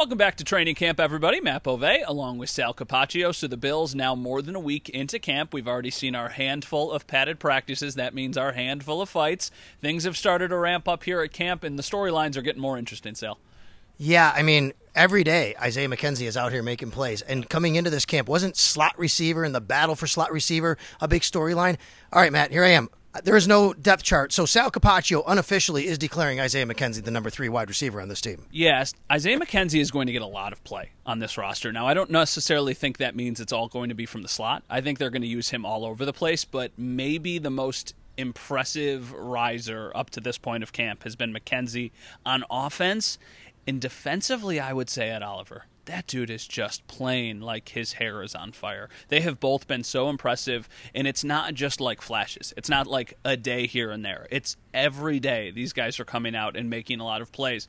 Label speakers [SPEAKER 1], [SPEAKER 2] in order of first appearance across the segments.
[SPEAKER 1] Welcome back to training camp, everybody. Matt Bove along with Sal Capaccio. So the Bills now more than a week into camp. We've already seen our handful of padded practices. That means our handful of fights. Things have started to ramp up here at camp, and the storylines are getting more interesting, Sal.
[SPEAKER 2] Yeah, I mean, every day Isaiah McKenzie is out here making plays. And coming into this camp, wasn't slot receiver and the battle for slot receiver a big storyline? All right, Matt, here I am. There is no depth chart. So Sal Capaccio unofficially is declaring Isaiah McKenzie the number three wide receiver on this team.
[SPEAKER 1] Yes, Isaiah McKenzie is going to get a lot of play on this roster. Now, I don't necessarily think that means it's all going to be from the slot. I think they're going to use him all over the place, but maybe the most impressive riser up to this point of camp has been McKenzie on offense. And defensively, I would say Ed Oliver that dude is just plain like his hair is on fire. They have both been so impressive, and it's not just like flashes. It's not like a day here and there. It's every day these guys are coming out and making a lot of plays.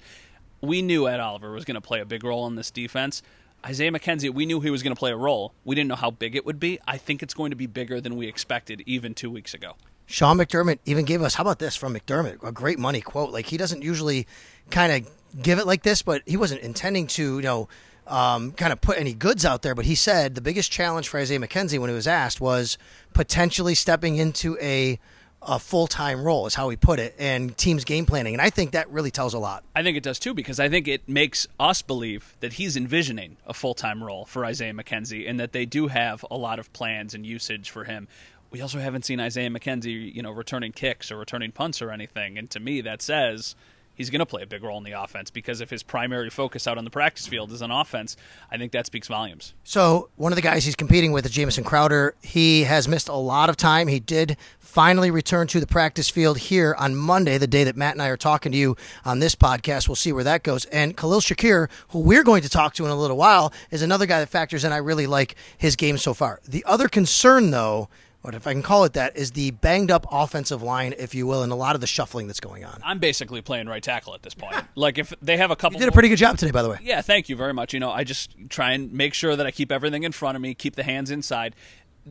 [SPEAKER 1] We knew Ed Oliver was going to play a big role in this defense. Isaiah McKenzie, we knew he was going to play a role. We didn't know how big it would be. I think it's going to be bigger than we expected even two weeks ago.
[SPEAKER 2] Sean McDermott even gave us, how about this from McDermott? A great money quote. Like, he doesn't usually kind of give it like this, but he wasn't intending to, you know, um, kind of put any goods out there, but he said the biggest challenge for Isaiah McKenzie when he was asked was potentially stepping into a a full time role, is how he put it, and teams game planning. And I think that really tells a lot.
[SPEAKER 1] I think it does too, because I think it makes us believe that he's envisioning a full time role for Isaiah McKenzie and that they do have a lot of plans and usage for him. We also haven't seen Isaiah McKenzie, you know, returning kicks or returning punts or anything. And to me, that says he's going to play a big role in the offense because if his primary focus out on the practice field is on offense, I think that speaks volumes.
[SPEAKER 2] So, one of the guys he's competing with is Jamison Crowder. He has missed a lot of time. He did finally return to the practice field here on Monday, the day that Matt and I are talking to you on this podcast. We'll see where that goes. And Khalil Shakir, who we're going to talk to in a little while, is another guy that factors in. I really like his game so far. The other concern, though, what if I can call it that, is the banged up offensive line, if you will, and a lot of the shuffling that's going on.
[SPEAKER 1] I'm basically playing right tackle at this point. like if they have a couple,
[SPEAKER 2] you did a pretty good job today, by the way.
[SPEAKER 1] Yeah, thank you very much. You know, I just try and make sure that I keep everything in front of me, keep the hands inside.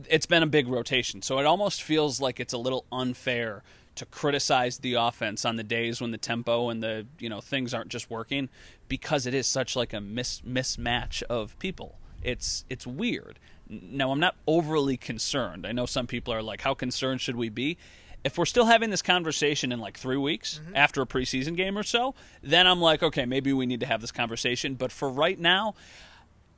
[SPEAKER 1] It's been a big rotation, so it almost feels like it's a little unfair to criticize the offense on the days when the tempo and the you know things aren't just working because it is such like a mis- mismatch of people. It's it's weird. Now, I'm not overly concerned. I know some people are like, how concerned should we be? If we're still having this conversation in like three weeks mm-hmm. after a preseason game or so, then I'm like, okay, maybe we need to have this conversation. But for right now,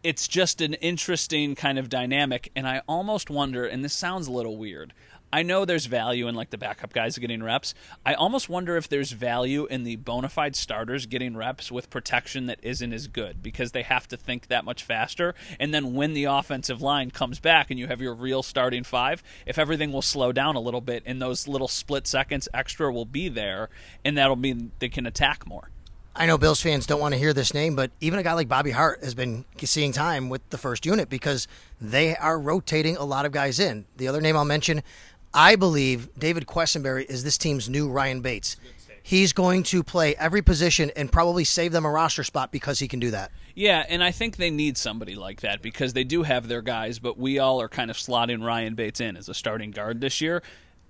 [SPEAKER 1] it's just an interesting kind of dynamic. And I almost wonder, and this sounds a little weird, I know there's value in like the backup guys getting reps. I almost wonder if there's value in the bona fide starters getting reps with protection that isn't as good because they have to think that much faster. And then when the offensive line comes back and you have your real starting five, if everything will slow down a little bit and those little split seconds extra will be there, and that'll mean they can attack more.
[SPEAKER 2] I know Bills fans don't want to hear this name, but even a guy like Bobby Hart has been seeing time with the first unit because they are rotating a lot of guys in. The other name I'll mention, I believe David Quessenberry is this team's new Ryan Bates. He's going to play every position and probably save them a roster spot because he can do that.
[SPEAKER 1] Yeah, and I think they need somebody like that because they do have their guys, but we all are kind of slotting Ryan Bates in as a starting guard this year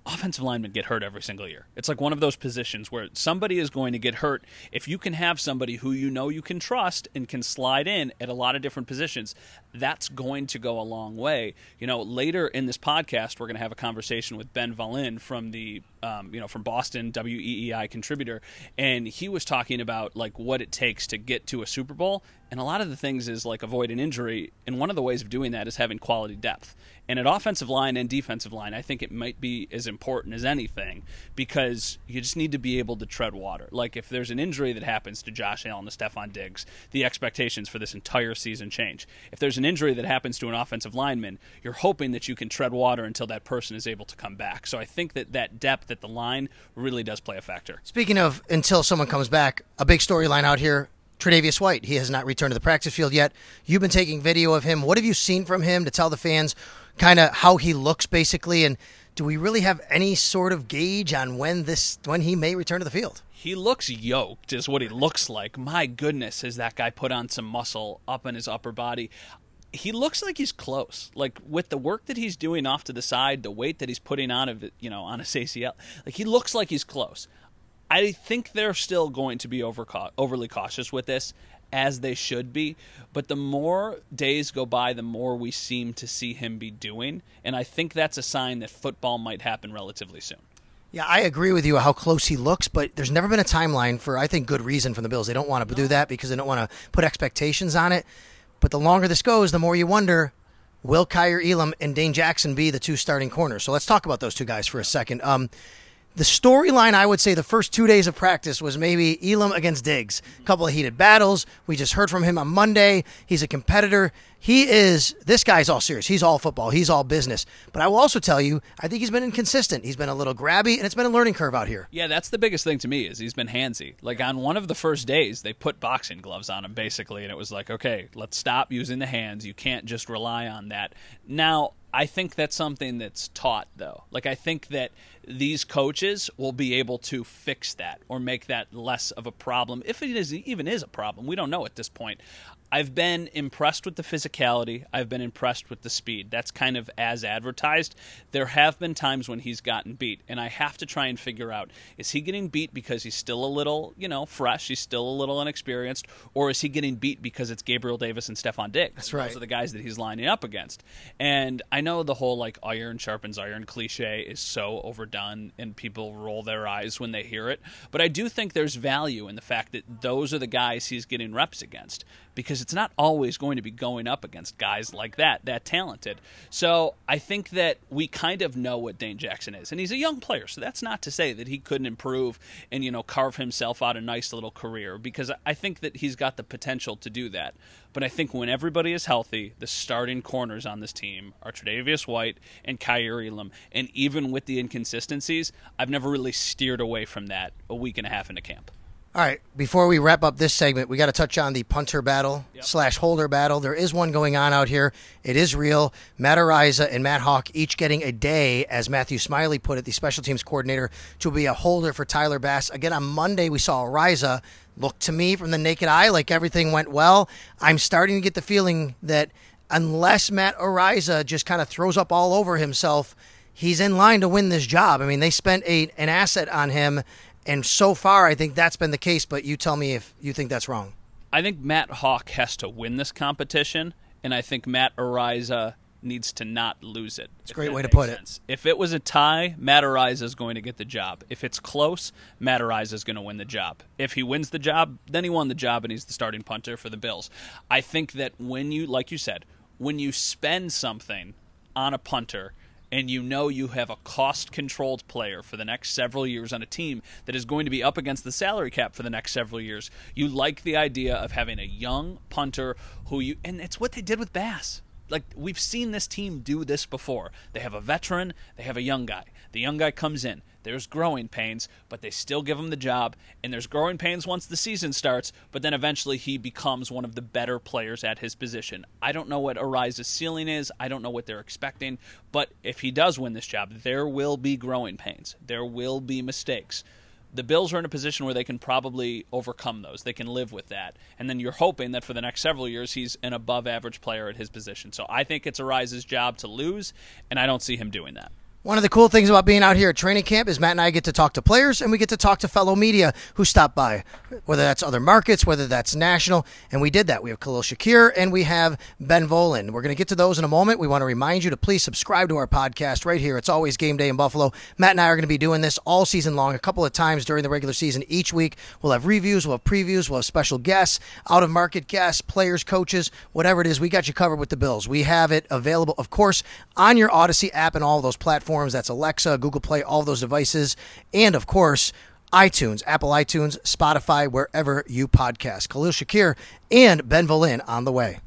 [SPEAKER 1] offensive linemen get hurt every single year. It's like one of those positions where somebody is going to get hurt. If you can have somebody who you know you can trust and can slide in at a lot of different positions, that's going to go a long way. You know, later in this podcast, we're going to have a conversation with Ben Volin from the um, you know, from Boston, WEEI contributor, and he was talking about like what it takes to get to a Super Bowl, and a lot of the things is like avoid an injury, and one of the ways of doing that is having quality depth. And at offensive line and defensive line, I think it might be as important as anything because you just need to be able to tread water. Like if there's an injury that happens to Josh Allen, to Stefon Diggs, the expectations for this entire season change. If there's an injury that happens to an offensive lineman, you're hoping that you can tread water until that person is able to come back. So I think that that depth at the line really does play a factor.
[SPEAKER 2] Speaking of until someone comes back, a big storyline out here Tre'Davious White. He has not returned to the practice field yet. You've been taking video of him. What have you seen from him to tell the fans kind of how he looks basically and do we really have any sort of gauge on when this when he may return to the field?
[SPEAKER 1] He looks yoked, is what he looks like. My goodness, has that guy put on some muscle up in his upper body? He looks like he's close. Like with the work that he's doing off to the side, the weight that he's putting on of it, you know, on his ACL, like he looks like he's close. I think they're still going to be over, overly cautious with this, as they should be. But the more days go by, the more we seem to see him be doing. And I think that's a sign that football might happen relatively soon.
[SPEAKER 2] Yeah, I agree with you how close he looks, but there's never been a timeline for, I think, good reason from the Bills. They don't want to no. do that because they don't want to put expectations on it. But the longer this goes, the more you wonder will Kaiir Elam and Dane Jackson be the two starting corners? So let's talk about those two guys for a second. Um, the storyline, I would say, the first two days of practice was maybe Elam against Diggs. A couple of heated battles. We just heard from him on Monday. He's a competitor. He is, this guy's all serious. He's all football. He's all business. But I will also tell you, I think he's been inconsistent. He's been a little grabby, and it's been a learning curve out here.
[SPEAKER 1] Yeah, that's the biggest thing to me is he's been handsy. Like on one of the first days, they put boxing gloves on him, basically, and it was like, okay, let's stop using the hands. You can't just rely on that. Now, I think that's something that's taught, though. Like, I think that these coaches will be able to fix that or make that less of a problem, if it is even is a problem. We don't know at this point. I've been impressed with the physicality. I've been impressed with the speed. That's kind of as advertised. There have been times when he's gotten beat, and I have to try and figure out is he getting beat because he's still a little, you know, fresh, he's still a little inexperienced, or is he getting beat because it's Gabriel Davis and Stefon Diggs?
[SPEAKER 2] That's right.
[SPEAKER 1] Those are the guys that he's lining up against. And I know the whole like iron sharpens iron cliche is so overdone and people roll their eyes when they hear it, but I do think there's value in the fact that those are the guys he's getting reps against because it's not always going to be going up against guys like that, that talented. So I think that we kind of know what Dane Jackson is, and he's a young player. So that's not to say that he couldn't improve and you know carve himself out a nice little career, because I think that he's got the potential to do that. But I think when everybody is healthy, the starting corners on this team are Tre'Davious White and Kaiir Elam, and even with the inconsistencies, I've never really steered away from that a week and a half into camp.
[SPEAKER 2] All right, before we wrap up this segment, we got to touch on the punter battle yep. slash holder battle. There is one going on out here. It is real. Matt Araiza and Matt Haack each getting a day, as Matthew Smiley put it, the special teams coordinator, to be a holder for Tyler Bass. Again, on Monday, we saw Araiza look to me from the naked eye like everything went well. I'm starting to get the feeling that unless Matt Araiza just kind of throws up all over himself, he's in line to win this job. I mean, they spent a, an asset on him and so far, I think that's been the case. But you tell me if you think that's wrong.
[SPEAKER 1] I think Matt Haack has to win this competition, and I think Matt Araiza needs to not lose it.
[SPEAKER 2] It's a great way to put
[SPEAKER 1] sense. it. If it was a tie, Matt Araiza is going to get the job. If it's close, Matt Araiza is going to win the job. If he wins the job, then he won the job and he's the starting punter for the Bills. I think that when you, like you said, when you spend something on a punter – and you know you have a cost controlled player for the next several years on a team that is going to be up against the salary cap for the next several years, you like the idea of having a young punter who you, and it's what they did with Bass like we've seen this team do this before. They have a veteran, they have a young guy. The young guy comes in. There's growing pains, but they still give him the job. And there's growing pains once the season starts, but then eventually he becomes one of the better players at his position. I don't know what Araiza's ceiling is. I don't know what they're expecting. But if he does win this job, there will be growing pains. There will be mistakes the Bills are in a position where they can probably overcome those. They can live with that. And then you're hoping that for the next several years he's an above average player at his position. So I think it's Araiza's job to lose, and I don't see him doing that.
[SPEAKER 2] One of the cool things about being out here at training camp is Matt and I get to talk to players and we get to talk to fellow media who stop by, whether that's other markets, whether that's national. And we did that. We have Khalil Shakir and we have Ben Volin. We're going to get to those in a moment. We want to remind you to please subscribe to our podcast right here. It's always game day in Buffalo. Matt and I are going to be doing this all season long, a couple of times during the regular season each week. We'll have reviews, we'll have previews, we'll have special guests, out of market guests, players, coaches, whatever it is. We got you covered with the Bills. We have it available, of course, on your Audacy app and all those platforms platforms. That's Alexa, Google Play, all those devices. And of course, iTunes, Apple iTunes, Spotify, wherever you podcast. Khalil Shakir and Ben Volin on the way.